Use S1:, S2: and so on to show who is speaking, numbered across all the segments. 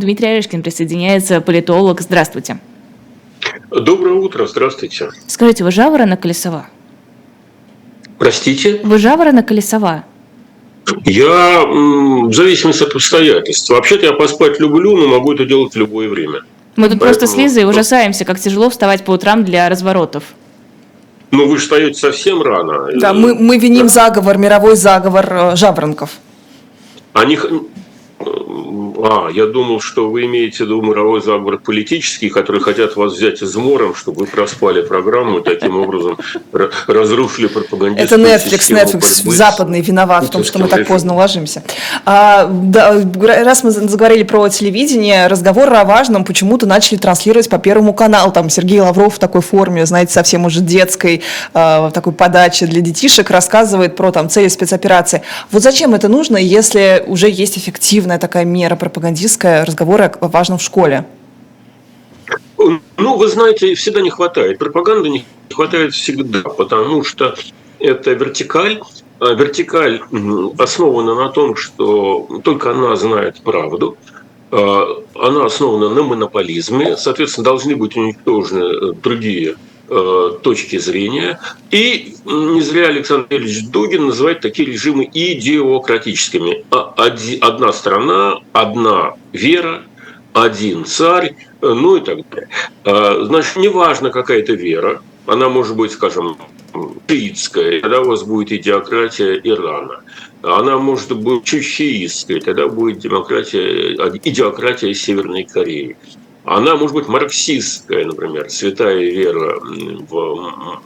S1: Дмитрий Орешкин присоединяется, политолог. Здравствуйте.
S2: Доброе утро, здравствуйте.
S1: Скажите, вы жаворонок или сова?
S2: Простите?
S1: Вы жаворонок или сова?
S2: Я в зависимости от обстоятельств. Вообще-то я поспать люблю, но могу это делать в любое время.
S1: Мы тут Поэтому... просто с Лизой ужасаемся, как тяжело вставать по утрам для разворотов.
S2: Ну, вы встаете совсем рано.
S3: Да, мы, мы виним да. заговор, мировой заговор э, жаворонков.
S2: Они, а, я думал, что вы имеете в виду мировой заговор политический, которые хотят вас взять измором, чтобы вы проспали программу и таким образом разрушили пропагандистскую
S3: Это Netflix, Netflix западный виноват в том, что мы так поздно ложимся. А, да, раз мы заговорили про телевидение, разговоры о важном почему-то начали транслировать по Первому каналу. Там Сергей Лавров в такой форме, знаете, совсем уже детской, э, такой подачи для детишек, рассказывает про там цели спецоперации. Вот зачем это нужно, если уже есть эффективная такая мера пропагандистская, разговоры о важном в школе?
S2: Ну, вы знаете, всегда не хватает. Пропаганды не хватает всегда, потому что это вертикаль. А вертикаль основана на том, что только она знает правду. А, она основана на монополизме. Соответственно, должны быть уничтожены э, другие Э, точки зрения. И не зря Александр Ильич Дугин называет такие режимы идеократическими. А, одна страна, одна вера, один царь, э, ну и так далее. А, значит, неважно, какая это вера, она может быть, скажем, шиитская, тогда у вас будет идеократия Ирана. Она может быть чучиистской, тогда будет демократия, идеократия Северной Кореи. Она может быть марксистская, например, святая вера в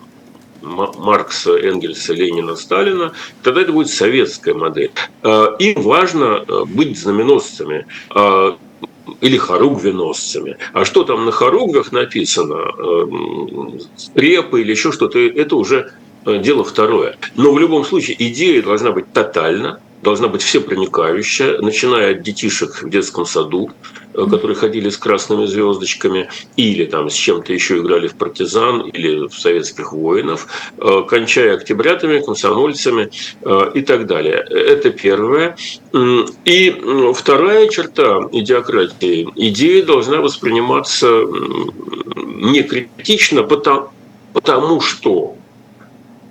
S2: Маркса, Энгельса, Ленина, Сталина, тогда это будет советская модель. А, им важно э, быть знаменосцами а, или хоругвеносцами. А что там на хоругвях написано, э, скрепы или еще что-то, это уже э, дело второе. Но в любом случае идея должна быть тотальна, должна быть всепроникающая, начиная от детишек в детском саду, э, которые ходили с красными звездочками, или там с чем-то еще играли в партизан или в советских воинов, э, кончая октябрятами, комсомольцами э, и так далее. Это первое. И вторая черта идеократии. Идея должна восприниматься не критично, потому, потому что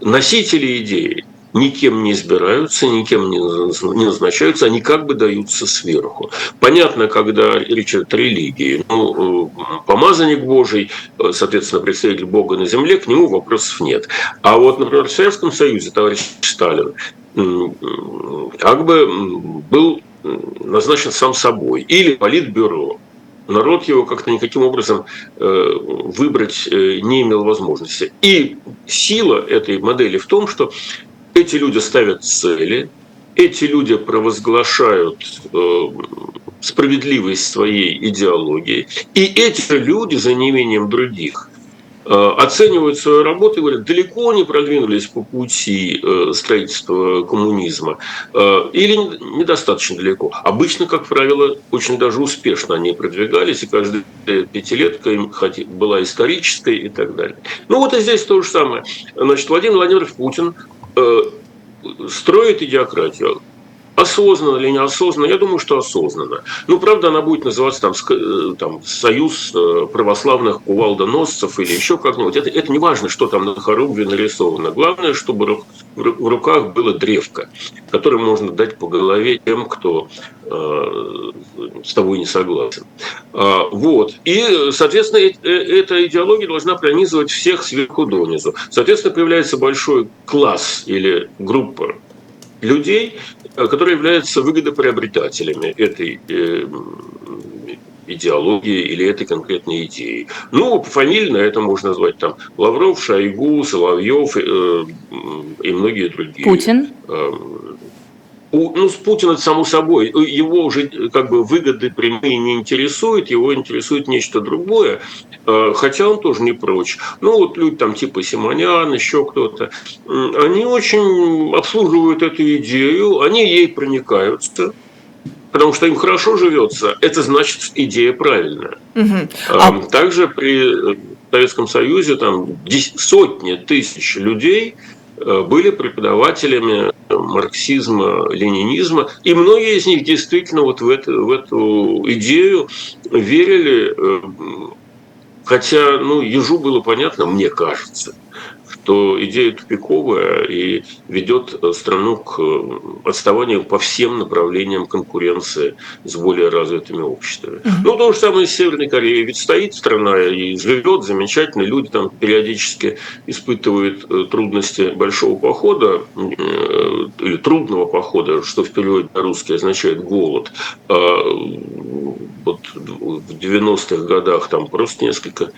S2: носители идеи никем не избираются, никем не назначаются, они как бы даются сверху. Понятно, когда речь идет о религии. Ну, э, помазанник Божий, э, соответственно, представитель Бога на земле, к нему вопросов нет. А вот, например, в Советском Союзе товарищ Сталин как бы был назначен сам собой. Или политбюро народ его как-то никаким образом э, выбрать не имел возможности. И сила этой модели в том, что эти люди ставят цели, эти люди провозглашают э, справедливость своей идеологии, и эти люди, за неимением других, э, оценивают свою работу и говорят, далеко не продвинулись по пути э, строительства коммунизма или недостаточно далеко. Обычно, как правило, очень даже успешно они продвигались, и каждая пятилетка им была исторической и так далее. Ну вот и здесь то же самое. Значит, Владимир Владимирович Путин Э, строит идиократию. Осознанно или неосознанно? Я думаю, что осознанно. Ну, правда, она будет называться там, э, там Союз э, православных кувалдоносцев или еще как-нибудь. Это, это не важно, что там на хоругве нарисовано. Главное, чтобы в руках было древко, которым можно дать по голове тем, кто э, с тобой не согласен. А, вот. И, соответственно, эта идеология должна пронизывать всех сверху донизу. Соответственно, появляется большой класс или группа людей, Э, которые являются выгодоприобретателями этой э, идеологии или этой конкретной идеи. Ну, фамильно это можно назвать там Лавров, Шойгу, Соловьев э, и многие другие.
S1: Путин?
S2: Ну, с Путина, само собой, его уже как бы выгоды прямые не интересуют, его интересует нечто другое, э, хотя он тоже не прочь. Ну, вот люди там типа Симонян, еще кто-то, они очень обслуживают эту идею, они ей проникаются, потому что им хорошо живется, это значит идея правильная. Угу. А... Также при Советском Союзе там сотни тысяч людей – были преподавателями марксизма, ленинизма, и многие из них действительно вот в эту, в эту идею верили, хотя, ну, ежу было понятно, мне кажется, что идея тупиковая и ведет страну к отставанию по всем направлениям конкуренции с более развитыми обществами. Mm-hmm. Ну, то же самое с Северной Кореей. Ведь стоит страна и живет замечательно, люди там периодически испытывают э, трудности большого похода э, или трудного похода, что в переводе на русский означает голод. А вот в 90-х годах там просто несколько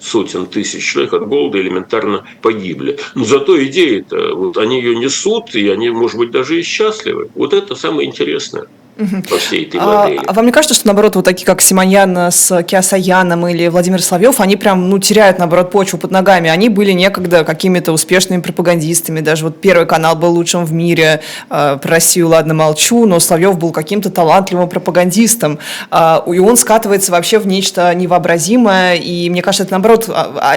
S2: сотен тысяч человек от голода элементарно погибли. Но зато идеи-то, вот они ее несут, и они, может быть, даже и счастливы. Вот это самое интересное во всей этой модели.
S3: А, а вам не кажется, что, наоборот, вот такие, как Симоньян с Киасаяном или Владимир Соловьев, они прям, ну, теряют, наоборот, почву под ногами. Они были некогда какими-то успешными пропагандистами. Даже вот Первый канал был лучшим в мире. Э, про Россию, ладно, молчу, но Соловьев был каким-то талантливым пропагандистом. Э, и он скатывается вообще в нечто невообразимое. И мне кажется, это, наоборот,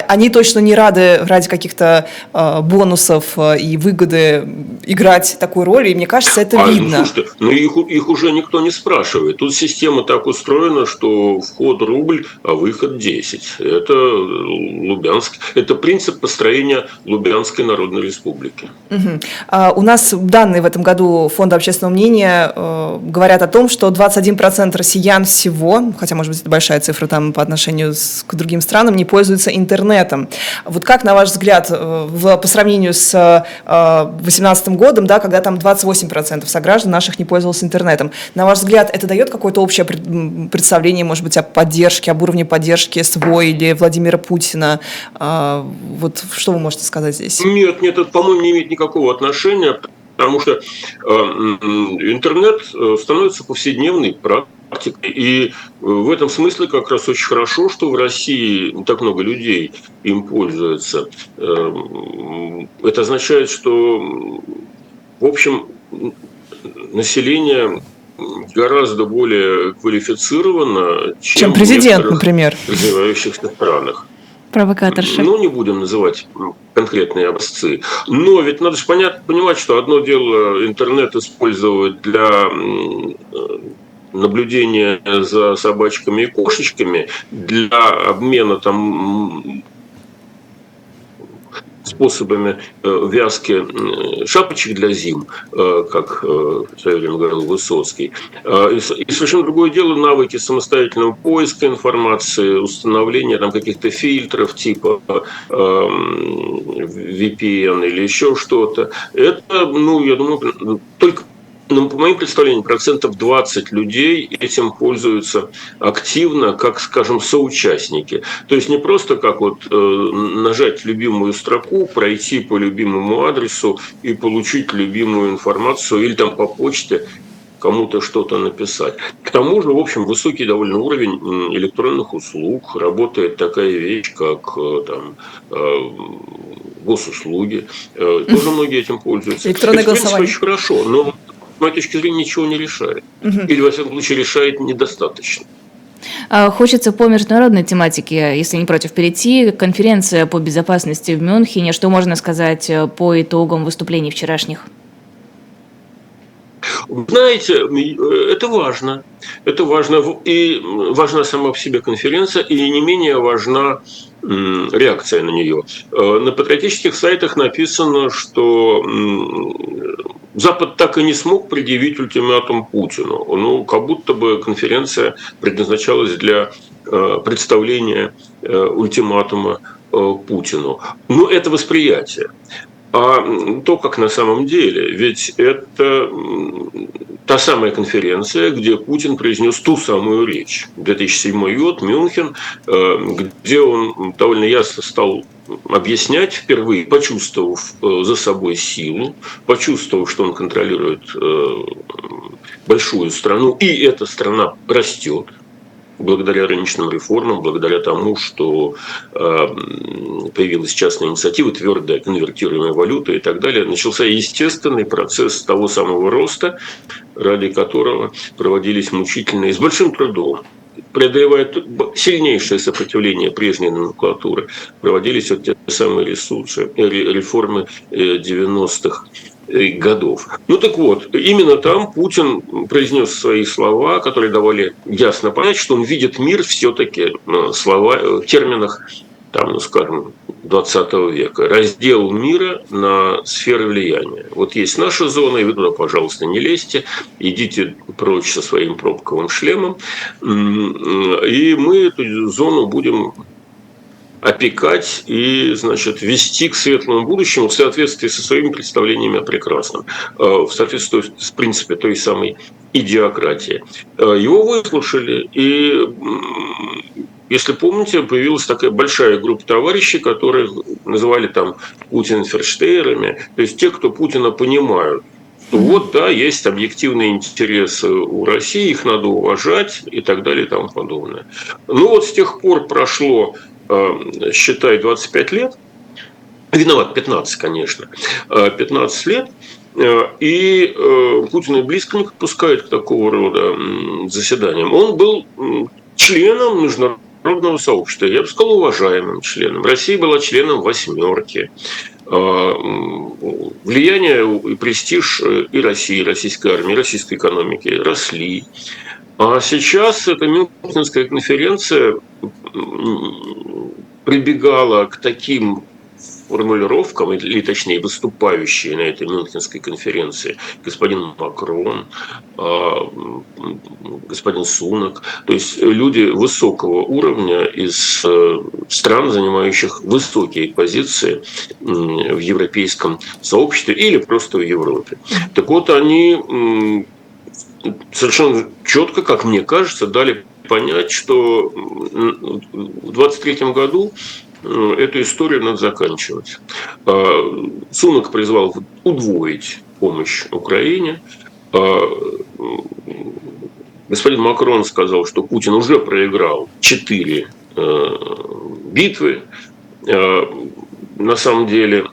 S3: они точно не рады ради каких-то э, бонусов и выгоды играть такую роль. И мне кажется, это а, ну, видно.
S2: Ну, слушайте, ну их, их уже никто не спрашивает. Тут система так устроена, что вход рубль, а выход 10. Это Лубянск. Это принцип построения Лубянской Народной Республики.
S3: Угу. А у нас данные в этом году Фонда общественного мнения э, говорят о том, что 21% россиян всего, хотя, может быть, это большая цифра там по отношению с, к другим странам, не пользуются интернетом. Вот как, на ваш взгляд, э, в, по сравнению с 2018 э, годом, да, когда там 28% сограждан наших не пользовался интернетом, на ваш взгляд, это дает какое-то общее представление, может быть, о поддержке, об уровне поддержки СВО или Владимира Путина? А, вот что вы можете сказать здесь?
S2: Нет, нет, это, по-моему, не имеет никакого отношения, потому что э, интернет э, становится повседневной практикой. И в этом смысле как раз очень хорошо, что в России так много людей им пользуются. Э, это означает, что, в общем, население гораздо более квалифицирована, чем,
S3: чем президент, например,
S2: в развивающихся странах.
S1: Провокаторша.
S2: Ну, не будем называть конкретные образцы. Но ведь надо же понять, понимать, что одно дело интернет использовать для наблюдения за собачками и кошечками, для обмена там способами э, вязки шапочек для зим, э, как э, в свое время говорил Высоцкий. И совершенно другое дело навыки самостоятельного поиска информации, установления там каких-то фильтров типа VPN или еще что-то. Это, ну, я думаю, только ну, по моим представлениям, процентов 20 людей этим пользуются активно, как, скажем, соучастники. То есть не просто как вот э, нажать любимую строку, пройти по любимому адресу и получить любимую информацию или там по почте кому-то что-то написать. К тому же, в общем, высокий довольно уровень электронных услуг. Работает такая вещь, как э, там, э, госуслуги. Э, тоже многие этим пользуются.
S3: Электронное
S2: Это,
S3: голосование.
S2: очень хорошо, но моей точки зрения, ничего не решает. Угу. Или, во всяком случае, решает недостаточно.
S1: А, хочется по международной тематике, если не против, перейти. Конференция по безопасности в Мюнхене. Что можно сказать э, по итогам выступлений вчерашних?
S2: Знаете, э, это важно. Это важно. И важна сама по себе конференция, и не менее важна реакция на нее. Э, на патриотических сайтах написано, что Запад так и не смог предъявить ультиматум Путину. Ну, как будто бы конференция предназначалась для э, представления э, ультиматума Путину. Но это восприятие. А то, как на самом деле, ведь это та самая конференция, где Путин произнес ту самую речь. 2007 год, Мюнхен, где он довольно ясно стал объяснять впервые, почувствовав э, за собой силу, почувствовав, что он контролирует э, большую страну, и эта страна растет, благодаря рыночным реформам, благодаря тому, что э, появилась частная инициатива, твердая конвертируемая валюта и так далее, начался естественный процесс того самого роста, ради которого проводились мучительные, с большим трудом, преодолевая сильнейшее сопротивление прежней номенклатуры, проводились вот те самые ресурсы, реформы 90-х годов. Ну так вот, именно там Путин произнес свои слова, которые давали ясно понять, что он видит мир все-таки слова, в терминах там, ну, скажем, 20 века, раздел мира на сферы влияния. Вот есть наша зона, и вы туда, пожалуйста, не лезьте, идите прочь со своим пробковым шлемом, и мы эту зону будем опекать и, значит, вести к светлому будущему в соответствии со своими представлениями о прекрасном, э, в соответствии с принципе той самой идиократии. Э, его выслушали, и если помните, появилась такая большая группа товарищей, которые называли там Путин ферштейрами, то есть те, кто Путина понимают. Вот, да, есть объективные интересы у России, их надо уважать и так далее и тому подобное. Ну вот с тех пор прошло, считай, 25 лет, виноват 15, конечно, 15 э, лет, э, и Путин и близко не подпускает к такого рода заседаниям. Он был членом международного сообщества, я бы сказал, уважаемым членом. Россия была членом восьмерки. Влияние и престиж и России, российской армии, российской экономики росли. А сейчас эта Мюнхенская конференция прибегала к таким формулировкам, или точнее выступающие на этой Мюнхенской конференции, господин Макрон, а, господин Сунок, то есть люди высокого уровня из э, стран, занимающих высокие позиции в европейском сообществе или просто в Европе. Так вот, они совершенно четко, как мне кажется, дали понять, что в 23 году Э, эту историю надо заканчивать. А, Сунок призвал удвоить помощь Украине. А, господин Макрон сказал, что Путин уже проиграл четыре э, битвы. А, на самом деле,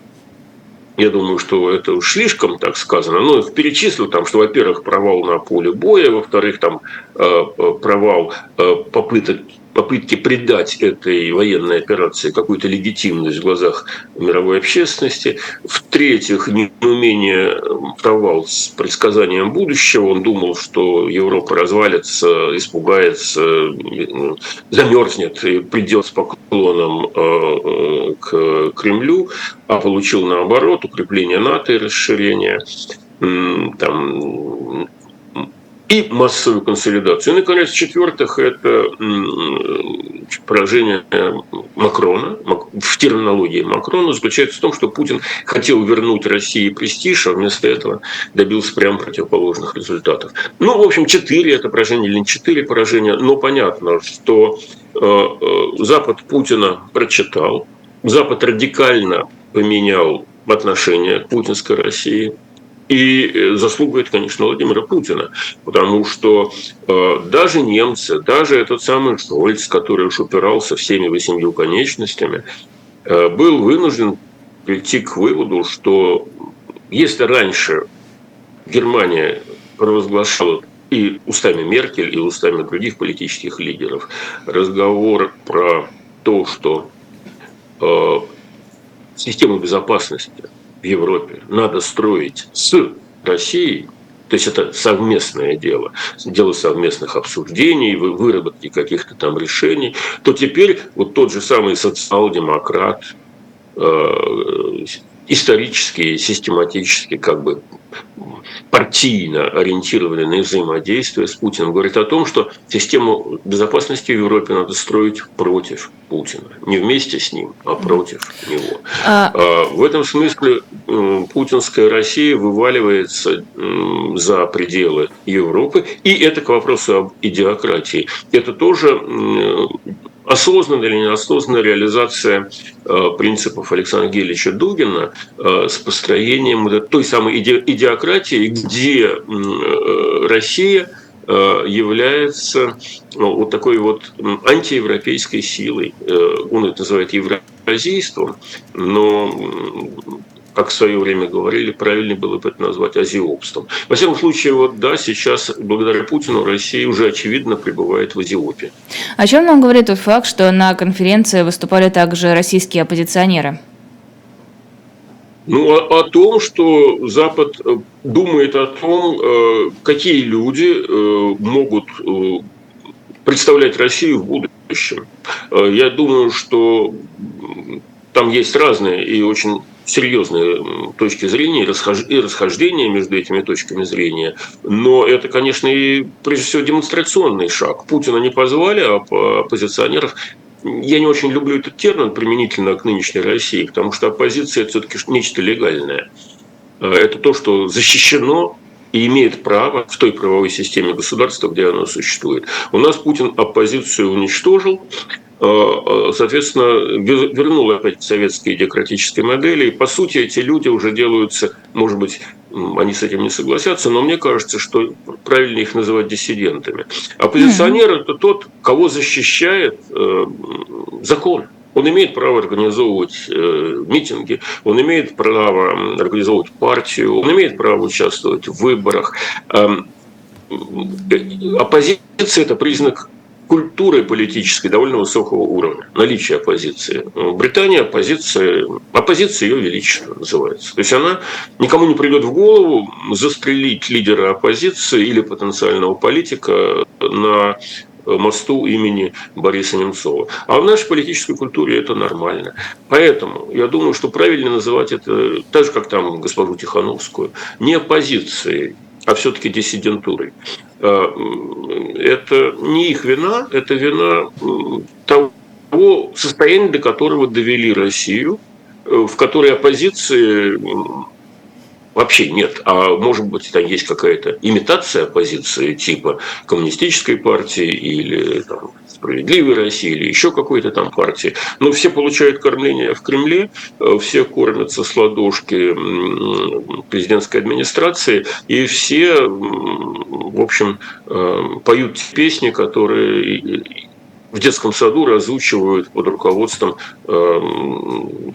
S2: я думаю, что это уж слишком так сказано. Но их перечислил там, что, во-первых, провал на поле боя, во-вторых, там э, провал попыток попытки придать этой военной операции какую-то легитимность в глазах мировой общественности. В-третьих, неумение провал с предсказанием будущего. Он думал, что Европа развалится, испугается, замерзнет и придет с поклоном э, э, к Кремлю, а получил наоборот укрепление НАТО и расширение там, и массовую консолидацию. И, наконец, в-четвертых, это поражение Макрона, в терминологии Макрона, заключается в том, что Путин хотел вернуть России престиж, а вместо этого добился прямо противоположных результатов. Ну, в общем, четыре это поражение или не четыре поражения, но понятно, что э, э, Запад Путина прочитал, Запад радикально поменял отношение к путинской России – и э, заслуга это, конечно, Владимира Путина, потому что э, даже немцы, даже этот самый Шольц, который уж упирался всеми восемью конечностями, э, был вынужден прийти к выводу, что если раньше Германия провозглашала и устами Меркель, и устами других политических лидеров разговор про то, что э, систему безопасности в Европе. Надо строить с Россией, то есть это совместное дело, дело совместных обсуждений, выработки каких-то там решений, то теперь вот тот же самый социал-демократ, э, исторически, систематически, как бы партийно ориентированный на взаимодействие с Путиным, говорит о том, что систему безопасности в Европе надо строить против Путина. Не вместе с ним, а против него. А... а в этом смысле путинская Россия вываливается за пределы Европы. И это к вопросу об идиократии. Это тоже осознанная или неосознанная реализация э, принципов Александра Гелича Дугина э, с построением той самой идиократии, где э, Россия является вот такой вот антиевропейской силой. Он это называет евразийством, но как в свое время говорили, правильнее было бы это назвать азиопством. Во всяком случае, вот да, сейчас благодаря Путину Россия уже очевидно пребывает в Азиопе.
S1: О чем нам говорит тот факт, что на конференции выступали также российские оппозиционеры?
S2: Ну, о, о том, что Запад э, думает о том, э, какие люди э, могут представлять Россию в будущем. Я думаю, что там есть разные и очень серьезные точки зрения и расхождения между этими точками зрения. Но это, конечно, и прежде всего демонстрационный шаг. Путина не позвали, а оппозиционеров я не очень люблю этот термин применительно к нынешней России, потому что оппозиция – это все-таки нечто легальное. Это то, что защищено и имеет право в той правовой системе государства, где оно существует. У нас Путин оппозицию уничтожил, Э, э, соответственно, вернула опять к советской демократической модели. И, по сути, эти люди уже делаются, может быть, они с этим не согласятся, но мне кажется, что правильно их называть диссидентами. Оппозиционер – это тот, кого защищает э, закон. Он имеет право организовывать э, митинги, он имеет право организовывать партию, он имеет право участвовать в выборах. Эм, э, оппозиция – это признак культурой политической довольно высокого уровня, наличие оппозиции. Британия оппозиция, оппозиция ее величества называется. То есть она никому не придет в голову застрелить лидера оппозиции или потенциального политика на мосту имени Бориса Немцова. А в нашей политической культуре это нормально. Поэтому я думаю, что правильно называть это, так же, как там госпожу Тихановскую, не оппозицией, а все-таки диссидентурой. Э, это не их вина, это вина того состояния, до которого довели Россию, э, в которой оппозиции вообще нет. А может быть, там есть какая-то имитация оппозиции типа коммунистической партии или там, справедливой России или еще какой-то там партии. Но все получают кормление в Кремле, э, все кормятся с ладошки президентской администрации, и все, в общем, э, поют песни, которые в детском саду разучивают под руководством э,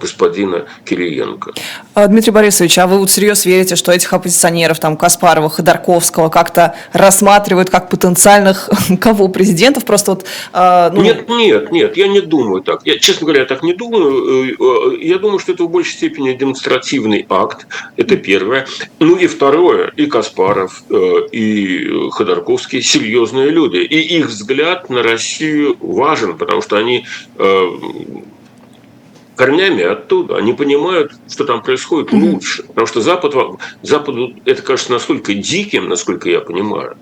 S2: господина Кириенко.
S3: А, Дмитрий Борисович, а вы вот всерьез верите, что этих оппозиционеров, там, Каспарова, Ходорковского как-то рассматривают как потенциальных кого президентов? Просто вот,
S2: э, ну... Нет, нет, нет, я не думаю так. Я, честно говоря, я так не думаю. Э, э, я думаю, что это в большей степени демонстративный акт. Это первое. Ну и второе, и Каспаров, э, и Ходорковский серьезные люди. И их взгляд на Россию важен, потому что они э, корнями оттуда, они понимают, что там происходит лучше. Потому что Запад, Западу это кажется настолько диким, насколько я понимаю,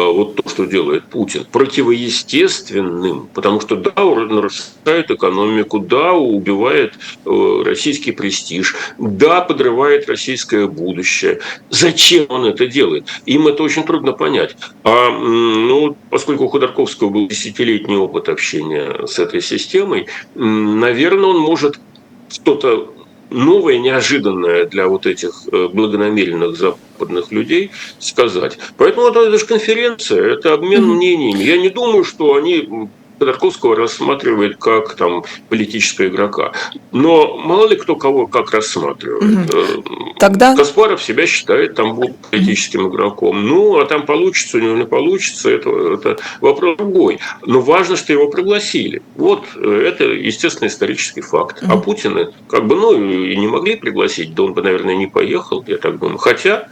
S2: вот то, что делает Путин, противоестественным, потому что да, нарушает экономику, да, убивает э, российский престиж, да, подрывает российское будущее. Зачем он это делает? Им это очень трудно понять. А ну, поскольку у Ходорковского был десятилетний опыт общения с этой системой, наверное, он может что-то новое, неожиданное для вот этих э, благонамеренных западных людей сказать. Поэтому это же конференция, это обмен мнениями. Я не думаю, что они Ходорковского рассматривает как там политического игрока. Но мало ли кто кого как рассматривает. Угу. Тогда... Каспаров себя считает там политическим игроком. Ну, а там получится, у него не получится, это, это вопрос другой. Но важно, что его пригласили. Вот э, это, естественно, исторический факт. Угу. А Путина как бы, ну, и не могли пригласить, да он бы, наверное, не поехал, я так думаю. Хотя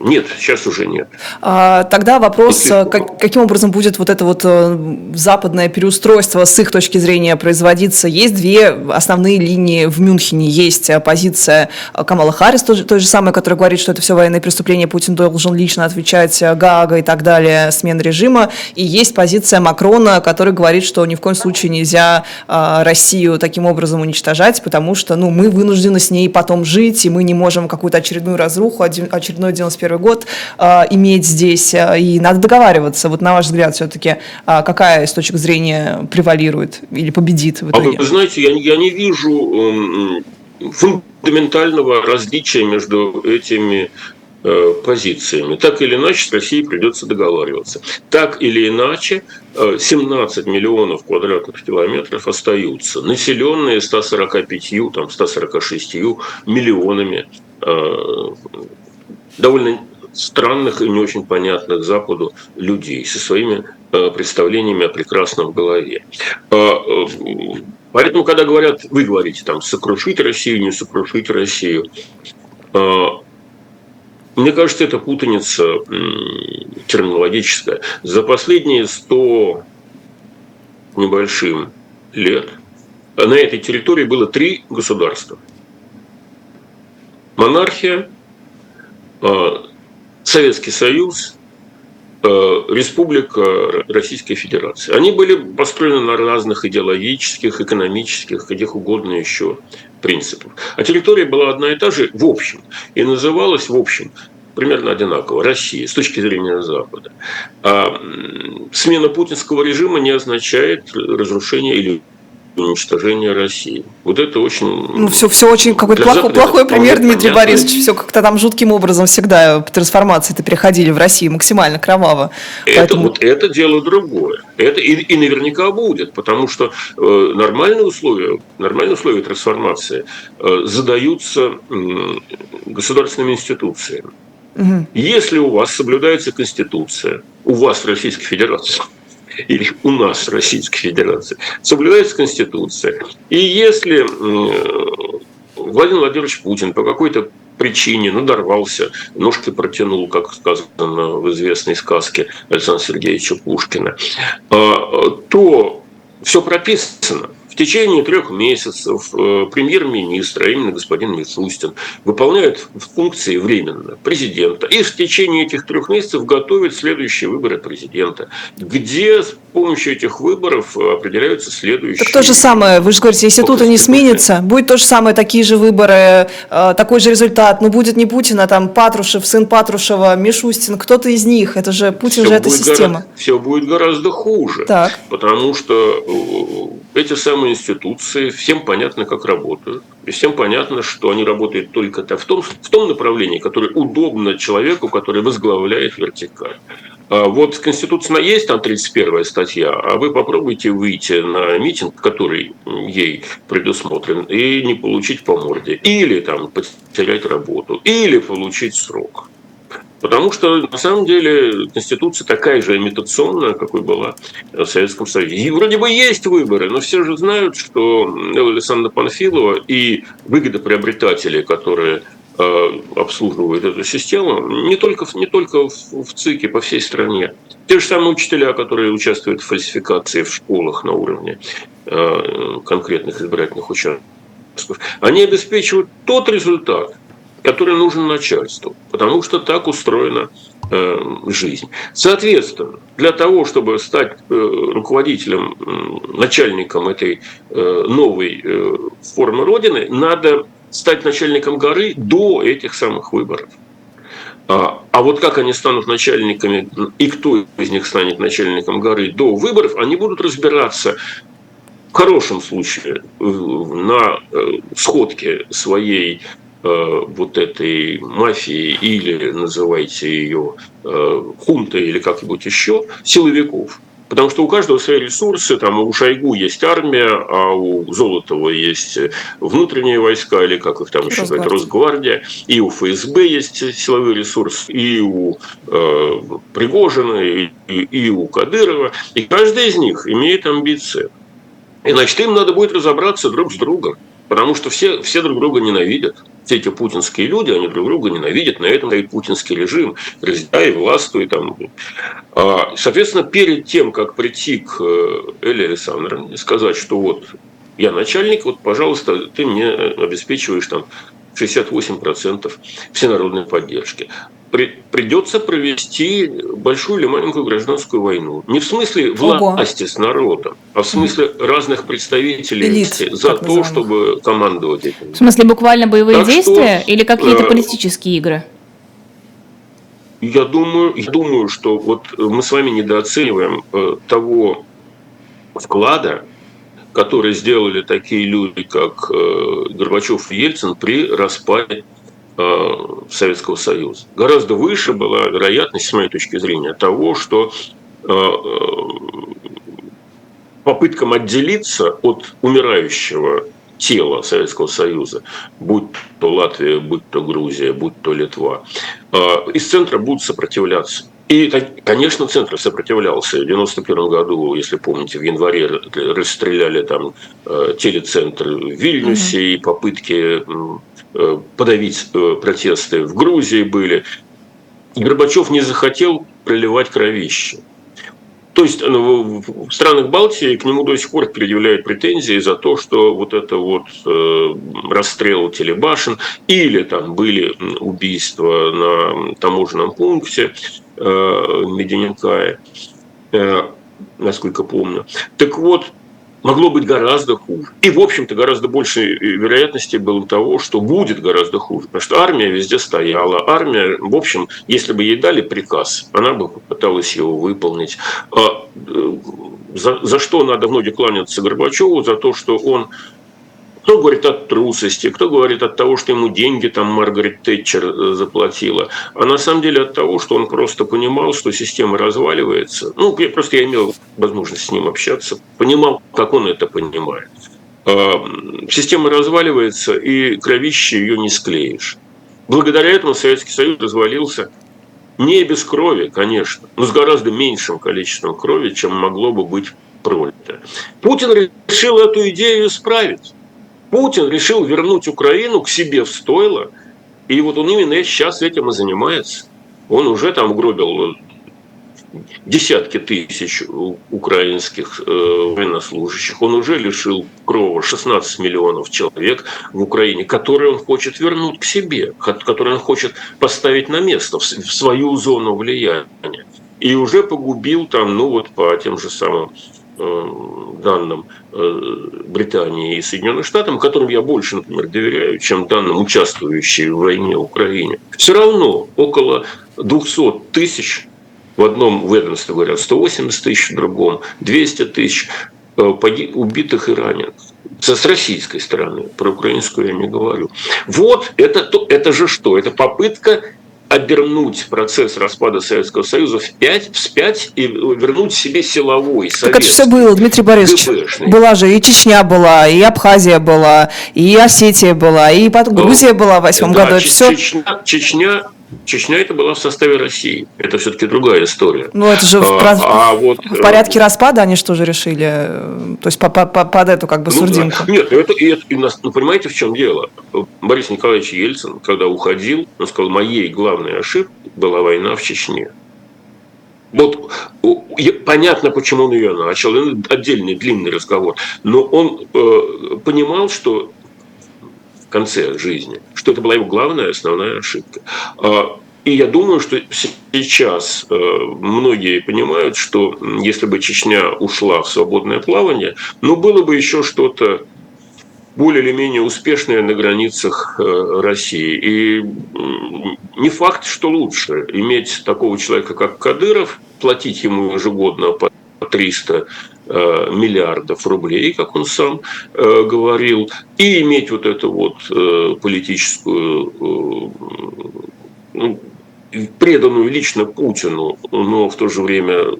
S2: нет, сейчас уже нет.
S3: А, тогда вопрос, э, как, каким образом будет вот это вот э, западное переустройство с их точки зрения производиться? Есть две основные линии в Мюнхене. Есть позиция Камала Харрис, той, той же самой, которая говорит, что это все военные преступления, Путин должен лично отвечать, э, Гаага и так далее, смена режима. И есть позиция Макрона, который говорит, что ни в коем случае нельзя Россию таким образом уничтожать, потому что ну, мы вынуждены с ней потом жить, и мы не можем какую-то очередную разруху, очередной 91 год э, иметь здесь, э, и надо договариваться. Вот на ваш взгляд, все-таки э, какая с точки зрения превалирует или победит в итоге?
S2: А вы знаете, я, я не вижу фундаментального различия между этими э, позициями. Так или иначе с Россией придется договариваться. Так или иначе 17 миллионов квадратных километров остаются, населенные 145, там, 146 миллионами довольно странных и не очень понятных Западу людей со своими представлениями о прекрасном голове. Поэтому, когда говорят, вы говорите, там, сокрушить Россию, не сокрушить Россию, а, мне кажется, это путаница терминологическая. За последние сто небольшим лет на этой территории было три государства. Монархия, а, Советский Союз Э, республика Российской Федерации. Они были построены на разных идеологических, экономических, каких угодно еще принципах. А территория была одна и та же в общем. И называлась в общем примерно одинаково. Россия с точки зрения Запада. А смена путинского режима не означает разрушение или уничтожения России. Вот это очень...
S3: Ну, все, все очень какой-то плохой, плохой пример, Дмитрий понятно. Борисович. Все как-то там жутким образом всегда трансформации-то переходили в России максимально кроваво.
S2: Это, Поэтому... вот, это дело другое. Это и, и наверняка будет, потому что э, нормальные условия, нормальные условия трансформации э, задаются э, государственными институциями. Угу. Если у вас соблюдается Конституция, у вас в Российской Федерации, или у нас, Российской Федерации, соблюдается Конституция. И если Владимир Владимирович Путин по какой-то причине надорвался, ножки протянул, как сказано в известной сказке Александра Сергеевича Пушкина, а, то все прописано – в течение трех месяцев э, премьер-министр, а именно господин Мишустин, выполняет функции временно президента. И в течение этих трех месяцев готовит следующие выборы президента, где с помощью этих выборов определяются следующие...
S3: Так то же самое, вы же говорите, если тут не сменится, будет то же самое, такие же выборы, э, такой же результат, но будет не Путин, а там Патрушев, сын Патрушева, Мишустин, кто-то из них, это же Путин все же эта система.
S2: Гораздо, все будет гораздо хуже, так. потому что э, эти самые самые институции, всем понятно, как работают. И всем понятно, что они работают только в том, в том направлении, которое удобно человеку, который возглавляет вертикаль. А вот Конституция есть, там 31 статья, а вы попробуйте выйти на митинг, который ей предусмотрен, и не получить по морде. Или там потерять работу, или получить срок. Потому что, на самом деле, Конституция такая же имитационная, какой была в Советском Союзе. И вроде бы есть выборы, но все же знают, что Александра Панфилова и выгодоприобретатели, которые э, обслуживают эту систему, не только, не только в ЦИКе, по всей стране. Те же самые учителя, которые участвуют в фальсификации в школах на уровне э, конкретных избирательных участков, они обеспечивают тот результат, который нужен начальству, потому что так устроена э, жизнь. Соответственно, для того, чтобы стать э, руководителем, начальником этой э, новой формы Родины, надо стать начальником горы до этих самых выборов. А, а вот как они станут начальниками и кто из них станет начальником горы до выборов, они будут разбираться в хорошем случае на сходке своей Э, вот этой мафии или называйте ее э, хунтой или как-нибудь еще, силовиков. Потому что у каждого свои ресурсы, там у Шойгу есть армия, а у Золотого есть внутренние войска, или как их там еще говорят, Росгвардия, и у ФСБ есть силовой ресурс, и у э, Пригожина, и, и у Кадырова. И каждый из них имеет амбиции. И значит, им надо будет разобраться друг с другом. Потому что все, все друг друга ненавидят. Все эти путинские люди, они друг друга ненавидят. На этом стоит путинский режим. Разделяй, властвуй. Там. А, соответственно, перед тем, как прийти к Эле Александровне и сказать, что вот я начальник, вот, пожалуйста, ты мне обеспечиваешь там 68% всенародной поддержки при, придется провести большую или маленькую гражданскую войну. Не в смысле власти Ого. с народом, а в смысле mm. разных представителей Элит, за то, называемых. чтобы командовать этим.
S1: В смысле буквально боевые так действия что, или какие-то э, политические игры?
S2: Я думаю, я думаю, что вот мы с вами недооцениваем э, того вклада, который сделали такие люди, как э, Горбачев и Ельцин при распаде Советского Союза. Гораздо выше была вероятность, с моей точки зрения, того, что попыткам отделиться от умирающего тела Советского Союза, будь то Латвия, будь то Грузия, будь то Литва, из центра будут сопротивляться. И, конечно, центр сопротивлялся. В 91 году, если помните, в январе расстреляли там э, телецентр в Вильнюсе, mm-hmm. и попытки э, подавить э, протесты в Грузии были. Горбачев не захотел проливать кровище. То есть ну, в странах Балтии к нему до сих пор предъявляют претензии за то, что вот это вот э, расстрел телебашен или там были убийства на таможенном пункте э, Мединенкая, э, насколько помню. Так вот, могло быть гораздо хуже. И, в общем-то, гораздо больше вероятности было того, что будет гораздо хуже. Потому что армия везде стояла. Армия, в общем, если бы ей дали приказ, она бы попыталась его выполнить. А, э, за, за что надо многие кланяться Горбачеву? За то, что он кто говорит от трусости, кто говорит от того, что ему деньги там Маргарет Тэтчер э, заплатила. А на самом деле от того, что он просто понимал, что система разваливается. Ну, я просто я имел возможность с ним общаться, понимал, как он это понимает. А, система разваливается, и кровище ее не склеишь. Благодаря этому Советский Союз развалился не без крови, конечно, но с гораздо меньшим количеством крови, чем могло бы быть пролито. Путин решил эту идею исправить. Путин решил вернуть Украину к себе в стойло, и вот он именно сейчас этим и занимается. Он уже там гробил десятки тысяч украинских э, военнослужащих. Он уже лишил крова 16 миллионов человек в Украине, которые он хочет вернуть к себе, которые он хочет поставить на место, в свою зону влияния. И уже погубил там, ну вот по тем же самым Э, данным э, Британии и Соединенных Штатов, которым я больше, например, доверяю, чем данным участвующей в войне Украине, все равно около 200 тысяч в одном ведомстве говорят 180 тысяч, в другом 200 тысяч э, убитых и раненых. С российской стороны, про украинскую я не говорю. Вот это, это же что? Это попытка обернуть процесс распада Советского Союза в пять, вспять и вернуть себе силовой
S3: Так это все было, Дмитрий Борисович. ГБшный. Была же и Чечня была, и Абхазия была, и Осетия была, и Грузия была в восьмом да, году. Это
S2: все... Чечня, Чечня Чечня это была в составе России. Это все-таки другая история.
S3: Ну, это же а, в, а вот, в порядке распада они что же решили? То есть по, по, по, под эту как бы ну, сурдинку.
S2: Да. Нет, это, это, ну, понимаете, в чем дело? Борис Николаевич Ельцин, когда уходил, он сказал, моей главной ошибкой была война в Чечне. Вот понятно, почему он ее начал, отдельный длинный разговор, но он э, понимал, что конце жизни, что это была его главная основная ошибка. А, и я думаю, что сейчас э, многие понимают, что если бы Чечня ушла в свободное плавание, ну, было бы еще что-то более или менее успешное на границах э, России. И не факт, что лучше иметь такого человека, как Кадыров, платить ему ежегодно по 300 Э, миллиардов рублей, как он сам э, говорил, и иметь вот эту вот э, политическую ну, преданную лично Путину, но в то же время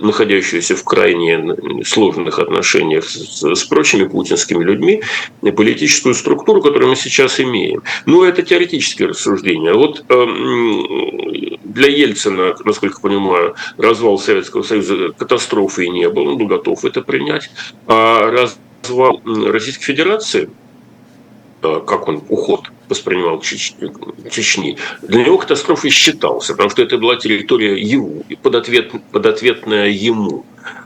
S2: находящуюся в крайне сложных отношениях с, с прочими путинскими людьми, политическую структуру, которую мы сейчас имеем. Но это теоретические рассуждения. Вот э, для Ельцина, насколько понимаю, развал Советского Союза катастрофы не был, он был готов это принять. А развал Российской Федерации, э, как он уход воспринимал Чечни, для него катастрофой считался, потому что это была территория его, и подответ, подответная ему.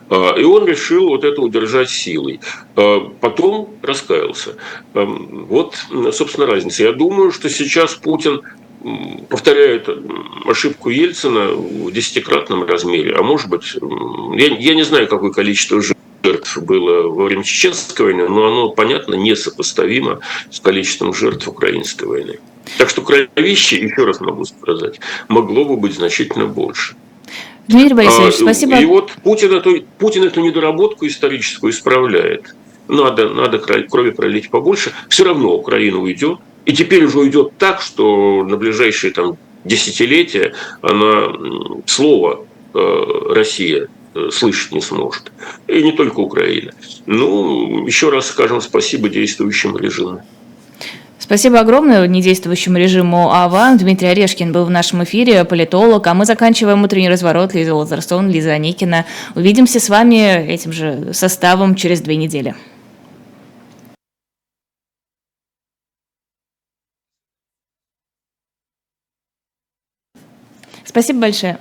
S2: А, и он решил вот это удержать силой. А, потом раскаялся. Вот, собственно, разница. Я думаю, что сейчас Путин повторяет ошибку Ельцина в десятикратном размере, а может быть, я, я не знаю, какое количество жертв жертв было во время Чеченской войны, но оно, понятно, несопоставимо с количеством жертв украинской войны. Так что кровище, еще раз могу сказать, могло бы быть значительно больше.
S1: Дмитрий Борисович, а, спасибо.
S2: И вот Путин эту, Путин эту недоработку историческую исправляет. Надо, надо крови пролить побольше. Все равно Украина уйдет, И теперь уже уйдет так, что на ближайшие там, десятилетия она слово э, Россия э, слышать не сможет. И не только Украина. Ну, еще раз скажем спасибо действующему режиму.
S1: Спасибо огромное недействующему режиму АВАН. Дмитрий Орешкин был в нашем эфире, политолог. А мы заканчиваем утренний разворот. Лиза Лазарсон, Лиза Аникина. Увидимся с вами этим же составом через две недели. Спасибо большое.